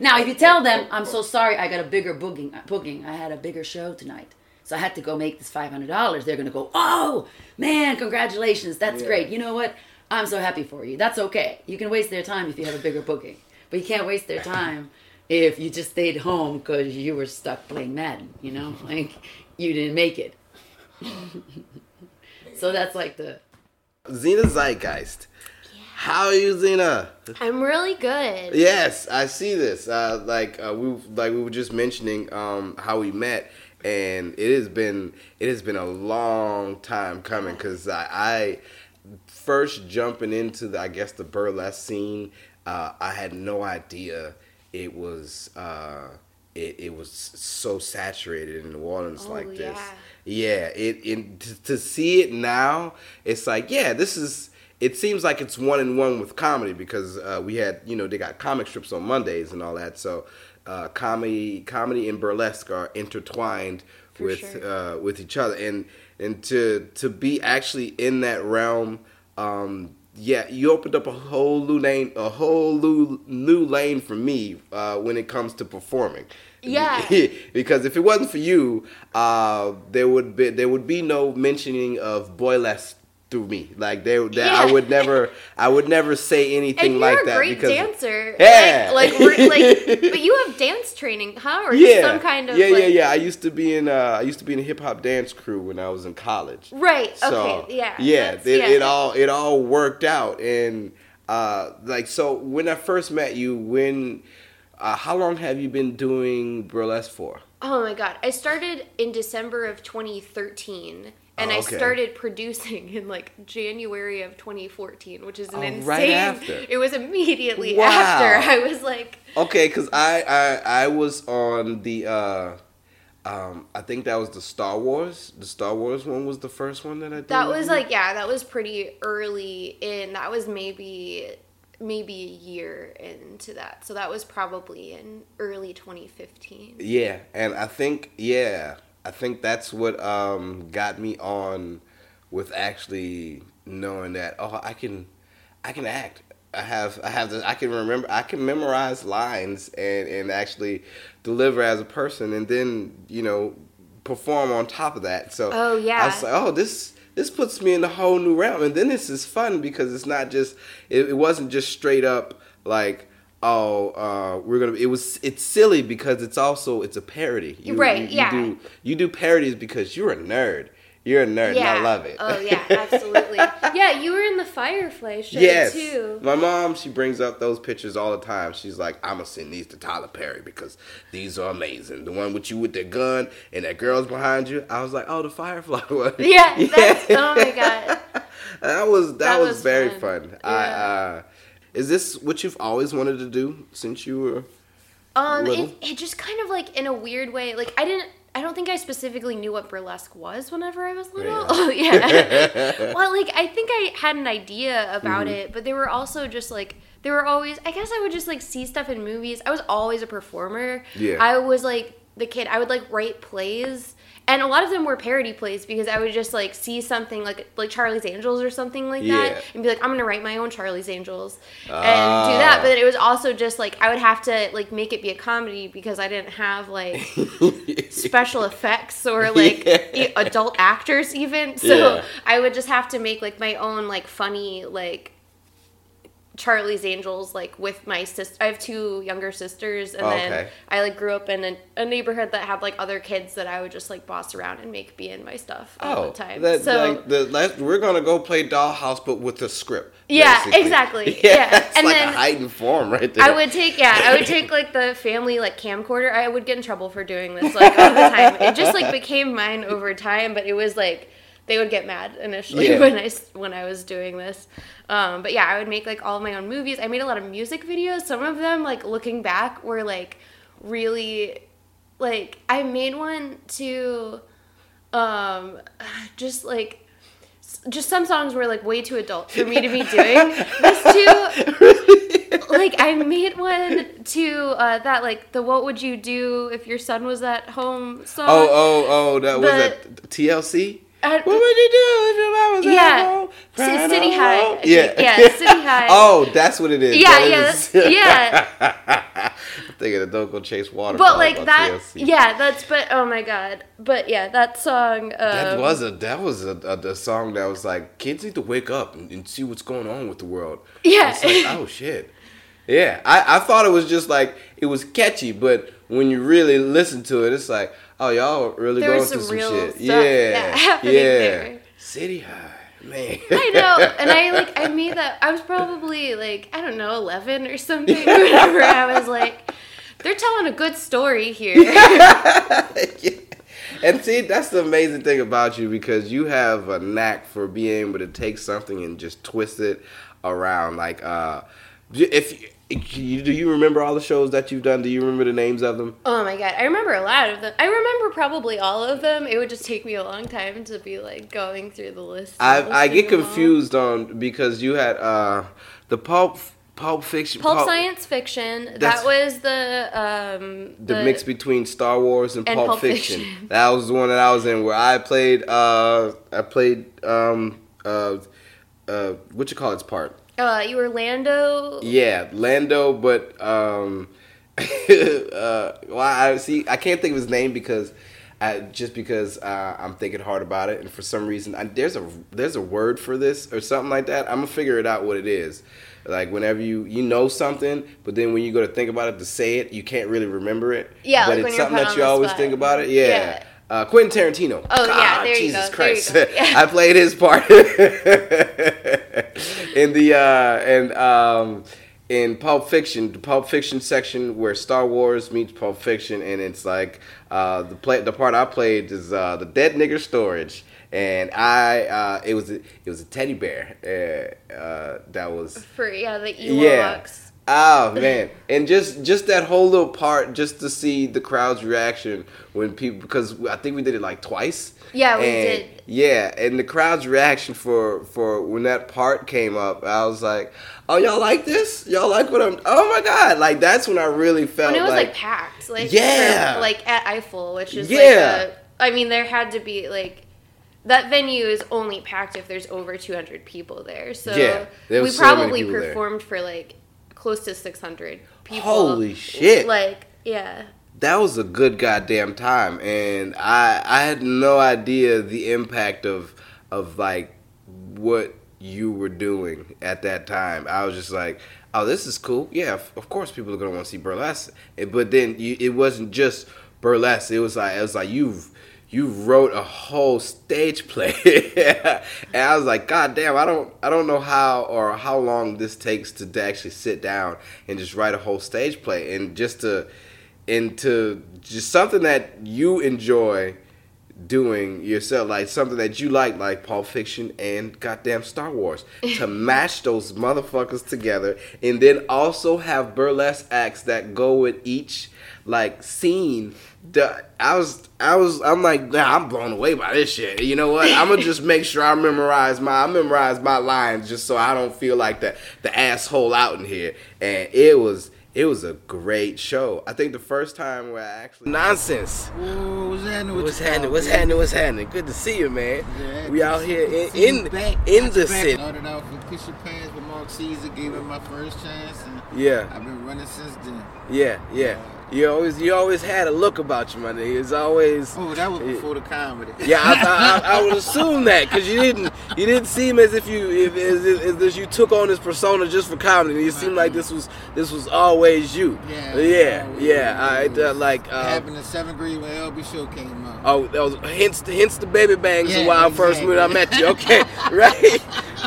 now, if you tell them, "I'm so sorry, I got a bigger booking, uh, booking. I had a bigger show tonight, so I had to go make this five hundred dollars," they're gonna go, "Oh man, congratulations! That's Yeah. great. You know what? I'm so happy for you. That's okay. You can waste their time if you have a bigger booking, but you can't waste their time." if you just stayed home because you were stuck playing Madden, you know, like you didn't make it. so that's like the Xena Zeitgeist. How are you, Xena? I'm really good. Yes, I see this. Uh, like uh, we like we were just mentioning um, how we met, and it has been it has been a long time coming because I, I first jumping into the I guess the burlesque scene. Uh, I had no idea it was uh, it, it was so saturated in New Orleans Oh, like this. yeah. Yeah, it, it to, to see it now, it's like yeah, this is. It seems like it's one in one with comedy because uh, we had you know they got comic strips on Mondays and all that. So uh, comedy, comedy and burlesque are intertwined For with sure. uh, with each other, and and to to be actually in that realm. Um, yeah, you opened up a whole new lane, a whole new new lane for me uh, when it comes to performing. Yeah. because if it wasn't for you, uh, there would be there would be no mentioning of boylesque through me. Like there, there I would never, I would never say anything like a that great because dancer. Yeah. Like, like, like, but you have dance training, huh? Or yeah, some kind of yeah, like, yeah, yeah. I used to be in, uh, I used to be in a hip hop dance crew when I was in college. Right. So okay. Yeah. yeah, it, yeah. it all it all worked out, and uh, like so when I first met you, when uh, how long have you been doing burlesque for? Oh my god. I started in December of 2013 and Oh, I started producing in like January of 2014, which is an Oh, insane. right after. It was immediately Wow. after. I was like, Okay, because I, I I was on the uh, um, I think that was the Star Wars. The Star Wars one was the first one that I did. that was like yeah, that was pretty early in. That was maybe maybe a year into that. So that was probably in early 2015. Yeah, and I think yeah, I think that's what um got me on with actually knowing that oh I can I can act. I have I have the I can remember I can memorize lines and and actually deliver as a person and then you know perform on top of that. So Oh, yeah. I was like oh this this puts me in a whole new realm and then this is fun because it's not just it, it wasn't just straight up like oh uh we're gonna it was it's silly because it's also it's a parody. You, Right, you, you yeah. do you do parodies because you're a nerd. You're a nerd and I love it. Oh yeah, absolutely. yeah, you were in the Firefly show yes. too. my mom she brings up those pictures all the time. She's like i'm gonna send these to tyler perry because these are amazing. The one with you with the gun and that girl's behind you. I was like oh the firefly one. Yeah, that's oh my god. that was that, That was, was very fun. fun, I uh is this what you've always wanted to do since you were Um, Little? it, it just kind of like in a weird way, like I didn't, I don't think I specifically knew what burlesque was whenever I was little. Oh yeah. well, like I think I had an idea about Mm-hmm. it, but there were also just like there were always. I guess I would just like see stuff in movies. I was always a performer. Yeah. I was like the kid. I would like write plays. And a lot of them were parody plays because I would just like see something like like Charlie's Angels or something like Yeah. that and be like, I'm gonna write my own Charlie's Angels and do that. Ah. But then it was also just like I would have to like make it be a comedy because I didn't have like special effects or like Yeah. adult actors even. So Yeah. I would just have to make like my own like funny like Charlie's Angels like with my sister. I have two younger sisters, and Oh, then. I like grew up in a, a neighborhood that had like other kids that I would just like boss around and make be in my stuff all oh, the time. Oh, That, so like, the, we're gonna go play Dollhouse, but with a script. Yeah, basically. exactly. Yeah, Yeah, it's and like then a heightened form right there. I would take yeah, I would take like the family like camcorder. I would get in trouble for doing this like all the time. It just like became mine over time, but it was like they would get mad initially Yeah. when I when I was doing this. Um, but yeah, I would make like all of my own movies. I made a lot of music videos. Some of them like looking back were like really like I made one to um just like just some songs were like way too adult for me to be doing this to like I made one to uh, that like the "What would you do if your son was at home" song. oh, oh, oh, that was that TLC. Uh, What would you do if your mom was at Yeah. home? C- City High. alone? Yeah. Yeah, City High. oh, that's what it is. Yeah, That yeah, is- that's- yeah. I'm thinking of Don't Go Chase Water. but like on that, TLC. yeah, that's but oh my god, but yeah, that song. Um, That was a that was a, a, a song that was like kids need to wake up and, and see what's going on with the world. Yeah. It's like, oh shit. Yeah, I, I thought it was just like it was catchy, but when you really listen to it, it's like, oh y'all really There going through some shit. stuff, yeah, yeah, yeah. City High, man. I know, and I like I made that. I was probably like I don't know, eleven or something. Whenever I was like, they're telling a good story here. And see, that's the amazing thing about you because you have a knack for being able to take something and just twist it around. Like, uh, if you, do you remember all the shows that you've done? Do you remember the names of them? Oh my god, I remember a lot of them. I remember probably all of them. It would just take me a long time to be like going through the list. I I get confused on because you had uh the pulp pulp fiction Pulp science fiction. That was the um the, mix between Star Wars and, And Pulp, Pulp Fiction. Fiction. That was the one that I was in where I played uh I played um uh uh what you call its part. Uh, you were Lando. Yeah, Lando, but um, uh, well, I see. I can't think of his name because, I, just because uh, I'm thinking hard about it, and for some reason, I, there's a there's a word for this or something like that. I'm gonna figure it out what it is. Like whenever you you know something, but then when you go to think about it to say it, you can't really remember it. Yeah, but like it's something that you always spot. think about it. Yeah. Yeah. Uh, Quentin Tarantino. Oh, yeah, God, there you Jesus go, there you Christ! go. Yeah. I played his part in the uh, and um, in Pulp Fiction, the Pulp Fiction section where Star Wars meets Pulp Fiction, and it's like uh, the play the part I played is uh, the dead nigger storage, and I uh, it was a, it was a teddy bear uh, uh, that was For yeah, the Yeah. Oh man, and just just that whole little part, just to see the crowd's reaction when people, because I think we did it like twice. Yeah, we And- did. Yeah, and the crowd's reaction for for when that part came up, I was like, "Oh, y'all like this? Y'all like what I'm? Oh my god!" Like that's when I really felt When it was like, like, packed, like Yeah. like at Eiffel, which is Yeah. like a, I mean, there had to be like that venue is only packed if there's over 200 people there. So Yeah, there we so probably people there. performed for like close to 600 people. Holy shit. Like yeah, that was a good goddamn time and i i had no idea the impact of of like what you were doing at that time. I was just like oh this is cool. Yeah of of course people are gonna want to see burlesque. But then you, it wasn't just burlesque. It was like it was like you've you wrote a whole stage play and i was like god damn i don't i don't know how or how long this takes to, to actually sit down and just write a whole stage play and just to into just something that you enjoy doing yourself, like something that you like, like Pulp Fiction and goddamn Star Wars, to mash those motherfuckers together, and then also have burlesque acts that go with each like scene. The, I was, I was, I'm like, nah, I'm blown away by this shit. You know what? I'm gonna just make sure I memorize my, I memorize my lines just so I don't feel like the the asshole out in here. And it was. It was a great show. I think the first time where I actually nonsense. Whoa, what's happening? with What's happening? What's happening? What's happening? Good to see you, man. Yeah, we good out to here in see you in, back. in the you back. city. Started off with Kiss Your Pants with Mark Caesar, gave him my first chance, and Yeah, I've been running since then. yeah, yeah. You always you always had a look about you, my nigga. It's always Oh, that was before the comedy. yeah. I, I, I would assume that because you didn't you didn't seem as if you if, as, if, as you took on this persona just for comedy. You seemed like this was this was always you. Yeah, yeah, always yeah. I uh, like. It Uh, happened in seventh grade when LB Show came out. Oh, that was hence the hence the baby bangs Yeah, why I first exactly. when I met you. Okay, right,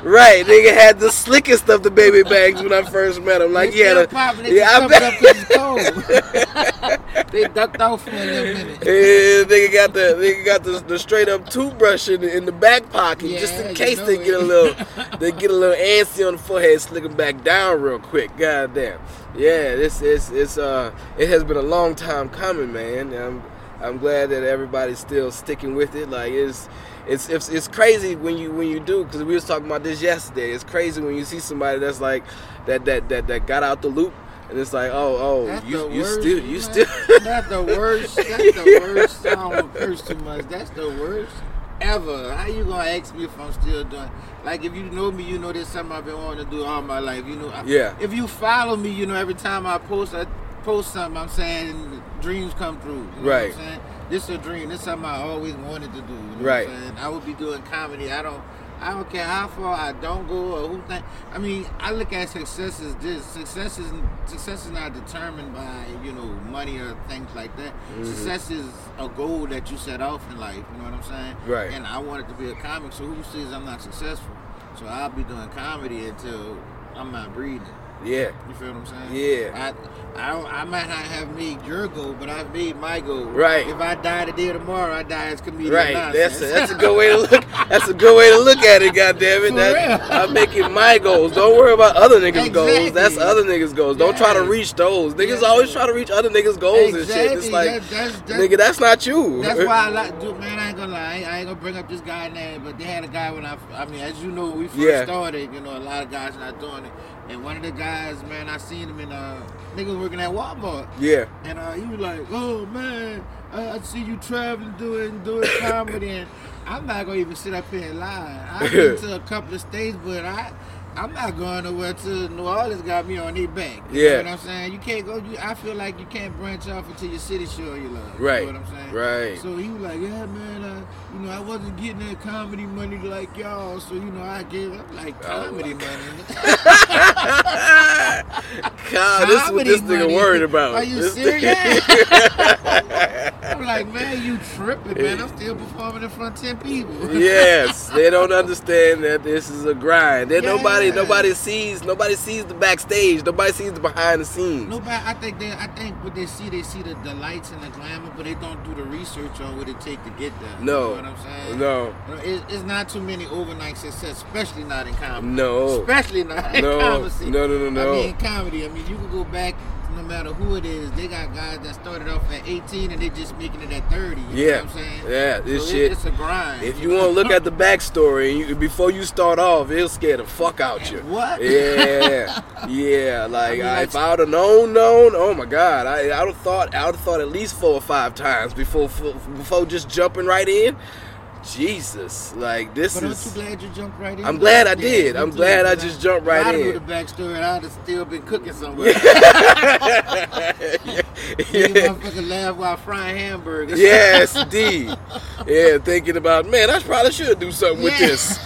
right. Nigga had the slickest of the baby bangs when I first met him. Like yeah, the, popping, they yeah, I bet. Up 'cause it's cold. they ducked off for a little minute. Yeah, nigga got the nigga got the, the straight up toothbrush in the, in the back pocket just Yeah, in you case know they it. get a little they get a little antsy on the forehead, slicking back down real quick. God damn. Yeah, this is it's uh it has been a long time coming, man. I'm I'm glad that everybody's still sticking with it. Like it's it's it's, it's crazy when you when you do because we was talking about this yesterday. It's crazy when you see somebody that's like that that that that got out the loop. And it's like, oh, oh, That's you, you worst, still, you man. still. That's the worst. That's the worst. I don't curse too much. That's the worst ever. How you gonna ask me if I'm still doing? Like if you know me, you know there's something I've been wanting to do all my life. You know. I- Yeah. If you follow me, you know every time I post, I post something. I'm saying dreams come true. You know Right. What I'm saying this is a dream. This is something I always wanted to do. You know Right. What I'm saying? I would be doing comedy. I don't. I don't care how far I don't go or who think. I mean, I look at success as this. Success is success is not determined by you know money or things like that. Mm-hmm. Success is a goal that you set off in life. You know what I'm saying? Right. And I wanted to be a comic, so who says I'm not successful? So I'll be doing comedy until I'm not breathing. Yeah. You feel what I'm saying? Yeah. I, I, don't- I might not have made your goal, but I've made my goal. Right. If I die today or tomorrow, I die as comedian. Right. That's a, that's a good way to look. That's a good way to look at it. God damn it. That. I'm making my goals. Don't worry about other niggas' goals. That's other niggas' goals. Don't try to reach those. Niggas Yeah. always try to reach other niggas' goals and shit. It's like, That- that's- that's- nigga, that's not you. That's why I like, dude, man. I ain't gonna lie. I ain't, I ain't gonna bring up this guy name, but they had a guy when I, I mean, as you know, when we first Yeah. started. You know, a lot of guys not doing it, and one of the guys, man, I seen him in uh, niggas working at Walmart, Yeah. and uh, he was like, "Oh man, I, I see you traveling, doing doing comedy." and I'm not gonna even sit up here and lie. I've been to a couple of states, but I. I'm not going nowhere to New Orleans. Got me on their back. You Yeah. know what I'm saying? You can't go. You, I feel like you can't branch off until your city show you love. Right. You know what I'm saying? Right. So he was like, yeah, man, uh, you know, I wasn't getting that comedy money like y'all, so you know, I gave up like Oh, comedy money. God, this Comedy this nigga money. worried about. Are you This- serious? Like, man, you tripping, man. I'm still performing in front of ten people. yes, they don't understand that this is a grind. That nobody, Yeah. nobody sees, nobody sees the backstage. Nobody sees the behind the scenes. Nobody, I think they, I think what they see, they see the, the lights and the glamour, but they don't do the research on what it take to get there. No. you know what I'm saying? No. It, it's not too many overnight success, especially not in comedy. No. especially not in No. comedy. No, no, no, no. I mean, comedy. I mean, you can go back. No matter who it is, they got guys that started off at 18 and they just making it at 30. You Yeah. know what I'm saying? Yeah, this So it- shit- it's a grind. If you want to look at the backstory, you, before you start off, it'll scare the fuck out you. What? Yeah, yeah. Like, mean, I- if I would have known, known, oh my god, I, I would have thought, I would have thought at least four or five times before before just jumping right in. Jesus, like this But aren't is. you glad you jumped right in? I'm glad I did. me I'm glad I just jumped right I'd in. knew the backstory, I'd have still been cooking somewhere. yeah. Nigga motherfucker laugh while frying hamburgers. Yes, D. Yeah, thinking about man, I probably should do something with this.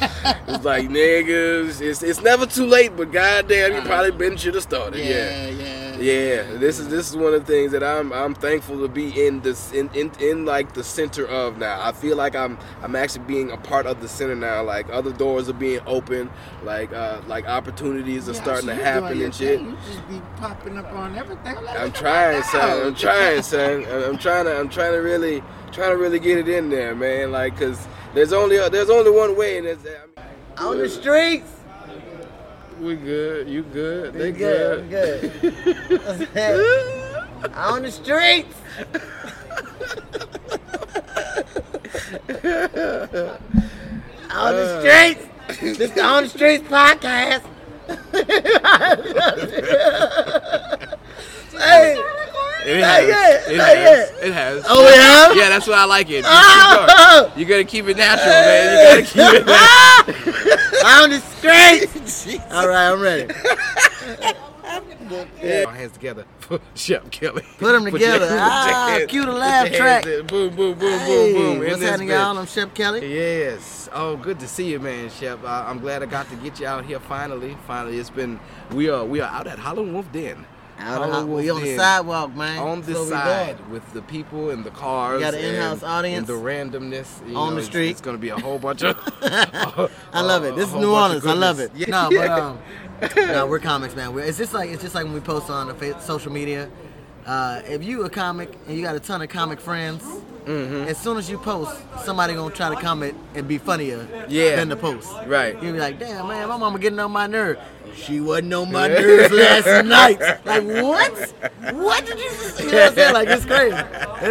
It's like niggas, it's it's never too late, but goddamn, you uh-huh. probably been should have started. Yeah. yeah, yeah. yeah. This is this is one of the things that I'm I'm thankful to be in this in, in in like the center of now. I feel like I'm I'm actually being a part of the center now. Like other doors are being open, like uh like opportunities are Yeah, starting so to happen and shit. thing. You just be popping up on everything. I'm, like, I'm trying, my son. I'm trying, son. I'm I'm trying to. I'm trying to really, trying to really get it in there, man. Like, cause there's only there's only one way, and it's. I mean, On the streets. We good. You good? They We good. we good. On the streets. On the uh. streets. This the On the Streets podcast. hey. It Not has. yet, It not has. yet. It has. Oh, yeah? Yeah, that's why I like it. Oh. You gotta keep it natural, man. You gotta keep it natural. On the streets. All right, I'm ready. Yeah. My hands together for Shep Kelley. Put 'em your- together. your Ah, hands- cue the laugh track. in. Boom, boom, boom, Hey, boom, boom. what's happening, y'all? I'm Shep Kelley. Yes. Oh, good to see you, man, Shep. Uh, I'm glad I got to get you out here finally. Finally, it's been we are we are out at Howlin' Wolf Den. Out Wolf we on the sidewalk, man. On the side with the people and the cars. We got an and- in-house audience. And the randomness. you On know, the street. It's, gonna be a whole bunch of. I love it. This is New Orleans. I love it. Yeah. No, but um, no, we're comics, man. We're, it's just like it's just like when we post on the fa- social media. Uh, if you a comic and you got a ton of comic friends, Mm-hmm. as soon as you post, somebody gonna try to comment and be funnier Yeah. than the post. Right. You'll be like, damn man, my mama getting on my nerve. She wasn't on my nerves last night. Like what? What did you just? You know what I'm saying? Like it's crazy.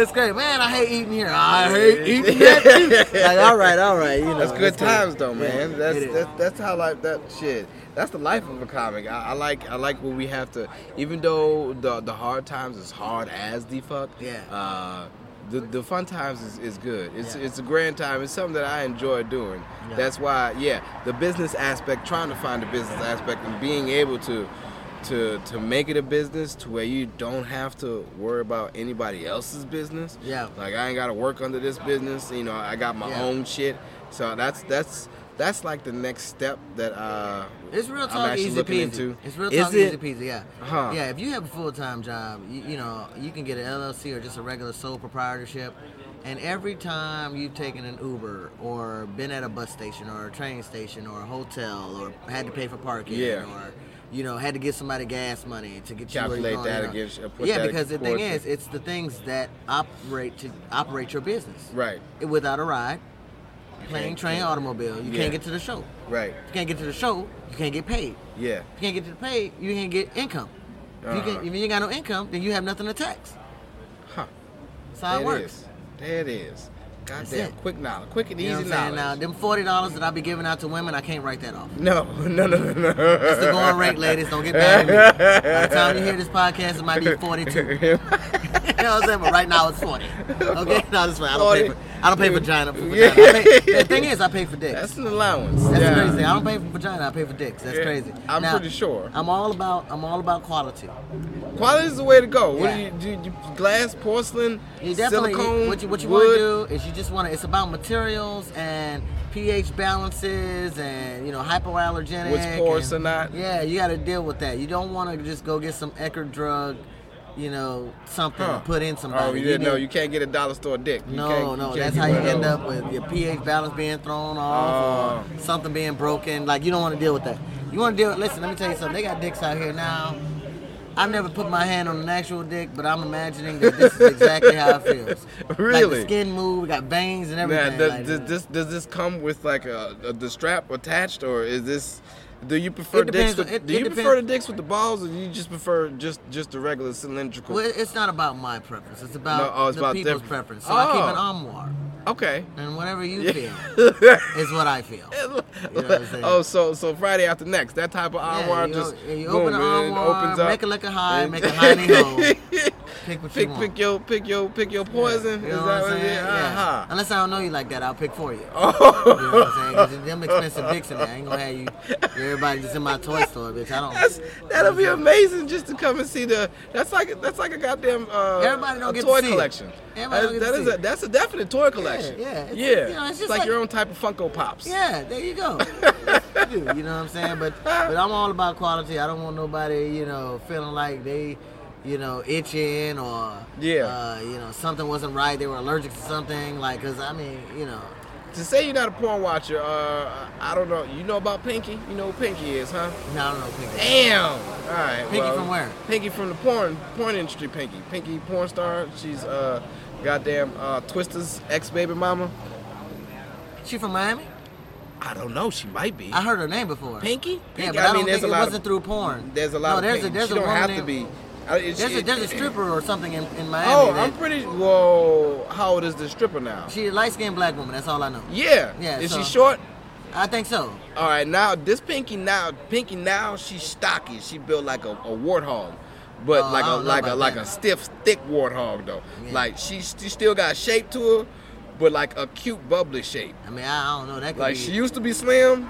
It's crazy, man. I hate eating here. I hate eating that too. Like all right, all right. You know, That's good times though, man. Yeah, that's, that's that's how like that shit. That's the life of a comic. I, I like I like what we have to. Even though the the hard times is hard as the fuck. Yeah. Uh, the, the fun times is, is good. It's Yeah. it's a grand time. It's something that I enjoy doing. Yeah. That's why, yeah, the business aspect, trying to find the business aspect, and being able to to to make it a business to where you don't have to worry about anybody else's business. Yeah. Like I ain't got to work under this business. You know, I got my Yeah. own shit. So that's that's that's like the next step that uh It's real talk easy looking peasy. into. It's real talk it? easy peasy, yeah. Huh. Yeah, if you have a full time job, you, you know, you can get an LLC or just a regular sole proprietorship. And every time you've taken an Uber or been at a bus station or a train station or a hotel or had to pay for parking Yeah. or you know had to give somebody gas money to get you where Calculate you're going, that you know. against- uh, yeah, because the thing is, it's the things that operate to operate your business. right, Without a ride, plane, train, automobile, you Yeah. can't get to the show. right, If you can't get to the show, you can't get paid. yeah, If you can't get to the pay, you can't get income. If, you Uh-huh. can, if you ain't got no income, then you have nothing to tax. huh? That's how There it works. is. There it is. Goddamn, quick knowledge, quick and You easy saying? Now, them forty dollars that I be giving out to women, I can't write that off. no, no, no, no, no. That's the going rate, ladies. Don't get mad at me. By the time you hear this podcast, it might be forty-two. you know what I'm saying? But right now it's forty. Okay, no, that's fine. I don't pay for. I don't pay for vagina. For vagina. Pay, the thing is, I pay for dicks. That's an allowance. That's yeah. crazy. I don't pay for vagina. I pay for dicks. That's Yeah, crazy. I'm Now, pretty sure. I'm all about. I'm all about quality. Quality is the way to go. What Yeah. do you do? You, glass, porcelain, You definitely silicone, what you what you want to do is you just want to. It's about materials and pH balances and you know hypoallergenic. What's porous and- or not. Yeah, you got to deal with that. You don't want to just go get some Eckerd drug. You know, something Huh. to put in somebody. Oh, you didn't know you can't get a dollar store dick. You No, can't- no, that's how you end up with your pH balance being thrown off or uh-huh. something being broken. Like you don't want to deal with that. You want to deal. Listen, let me tell you something. They got dicks out here now. I've never put my hand on an actual dick, but I'm imagining that this is exactly how it feels. Really? Like the skin move, we got veins and everything. does, like does this does this come with like a, a the strap attached, or is this? Do you prefer dicks? With, on- it- do it you depends- prefer the dicks with the balls, or do you just prefer just just the regular cylindrical? Well, it's not about my preference. It's about No, oh, it's the about people's different- preference. So I keep an Oh. armoire, Okay. and whatever you Yeah. feel is what I feel. You know what I'm oh, so so Friday after next, that type of armoire you, just you boom, open the it armoire, opens up. make it look a high, make a hiney hole. Pick what you pick want. pick your pick your pick your poison. You Is know that what I'm saying? Yeah. Uh-huh. Unless I don't know you like that, I'll pick for you. Oh. You know what I'm saying? 'Cause them expensive dicks in there. I ain't gonna have you, everybody just in my toy store, bitch. I don't. That's, that'll be amazing just to come and see the. That's like that's like a goddamn uh, Everybody don't a get to toy see it. collection. Everybody don't That- get to that is see a that's a definite toy collection. Yeah, it's- yeah. you know, it's it's just like, like- your own type of Funko Pops. Yeah, there you go. you know what I'm saying? But but I'm all about quality. I don't want nobody, you know, feeling like they, you know, itching or Yeah. uh, you know, something wasn't right. They were allergic to something. Like, cause I mean, you know, To say you're not a porn watcher, uh, I don't know. You know about Pinky? You know who Pinky is, huh? no, I don't know. Pinky. Damn. All right. Pinky well, from where? Pinky from the porn porn industry. Pinky. Pinky porn star. She's uh, goddamn uh, Twister's ex baby mama. She from Miami? I don't know. She might be. I heard her name before. Pinky? Yeah, Pinky? but I, don't think it lot wasn't of, through porn. There's a lot no, of there's a there's she a don't have to be. I- it- There's a she- there's a stripper or something in, in Miami. Oh, that, I'm pretty. Whoa, how old is the stripper now? She a light skinned black woman. That's all I know. Yeah. Yeah, Is so- she short? I think so. All right, now this Pinky now, Pinky now she's stocky. She built like a, a warthog, but Oh, like a like a like that. a stiff, thick warthog though. Yeah. Like she, she still got shape to her, but like a cute bubbly shape. I mean, I, don't know. That could Like be. she used to be slim.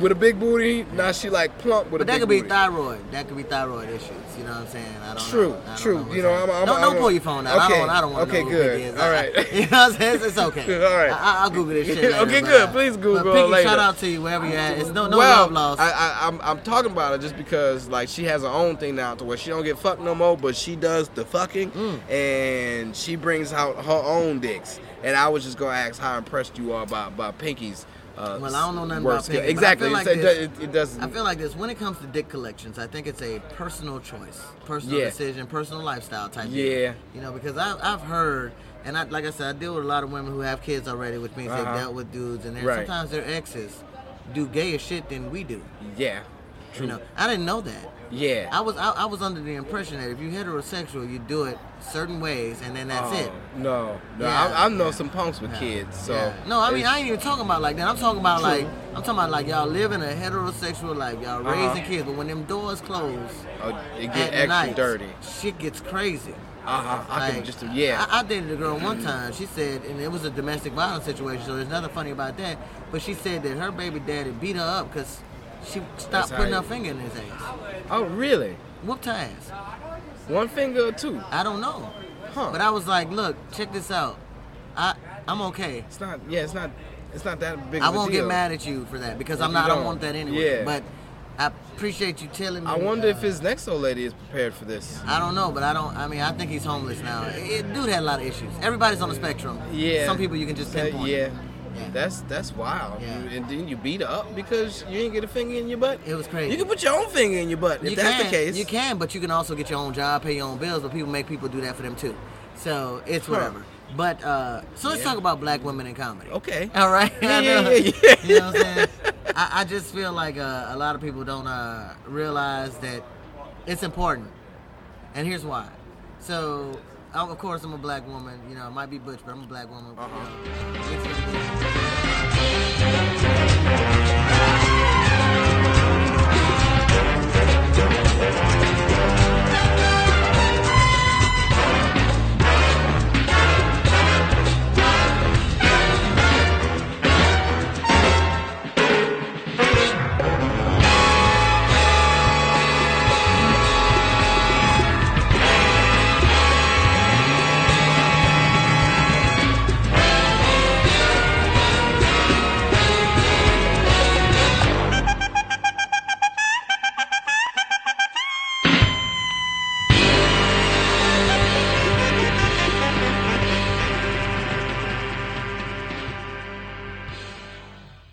With a big booty. Now she like plump with But a that could be booty. thyroid. That could be thyroid issues. You know what I'm saying? I don't True, know. I don't true. what's You know. I'm- I'm- don't, I'm don't pull your phone out. I Okay, don't. I don't want to okay, know good. Is. All I- you know what I'm saying? It's, it's okay. All right. I, I'll Google this shit. Later, Okay, good. Please Google but Pinky, later. Shout out to you wherever you're at. It's no no well, love lost. I, I, I'm, I'm talking about it just because like she has her own thing now to where she don't get fucked no more, but she does the fucking, Mm. and she brings out her own dicks. And I was just gonna ask how impressed you are by by Pinky's. Uh, Well, I don't know nothing about skill. Exactly. like this- it, it, it doesn't. I feel like this when it comes to dick collections. I think it's a personal choice, personal Yeah. decision, personal lifestyle type. Yeah. Deal. You know, because I've, I've heard, and I, like I said, I deal with a lot of women who have kids already, which means Uh-huh. they've dealt with dudes, and Right. sometimes their exes do gayer shit than we do. yeah. You know, I didn't know that. Yeah. I was I, I was under the impression that if you heterosexual, you do it certain ways, and then that's Oh, it. No, no. Yeah, I, I know yeah. some punks with kids, so. Yeah. no, I mean I ain't even talking about like that. I'm talking about True. like I'm talking about like y'all living a heterosexual life, y'all Uh-huh. raising kids, but when them doors close Oh, it get extra night, dirty. shit gets crazy. Uh-huh. I can just yeah. I, I dated a girl one time. She said, and it was a domestic violence situation, so there's nothing funny about that. But she said that her baby daddy beat her up because she stopped putting her finger in his ass. oh, really? Whooped her ass. One finger or two? I don't know. Huh. But I was like, look, check this out. I I'm okay. It's not. Yeah, it's not. It's not that big. I of a won't get mad at you for that because If I'm not. I don't want that anyway. Yeah. But I appreciate you telling me. I wonder uh, if his next old lady is prepared for this. I don't know, but I don't. I mean, I think he's homeless now. It, dude had a lot of issues. Everybody's on the spectrum. Yeah. Some people you can just pinpoint. yeah. Yeah. That's that's wild. Yeah. You- and then you beat up because you didn't get a finger in your butt. It was crazy. You can put your own finger in your butt if you that's can, the case. You can, but you can also get your own job, pay your own bills, but people make people do that for them too. So it's Huh. whatever. But uh, so let's Yeah. talk about black women in comedy. Okay. All right. Yeah, I yeah, yeah, yeah. You know what I'm saying? I, I just feel like uh, a lot of people don't uh, realize that it's important, and here's why. So, of course, I'm a black woman. You know, I might be butch, but I'm a black woman. Uh-huh. You know,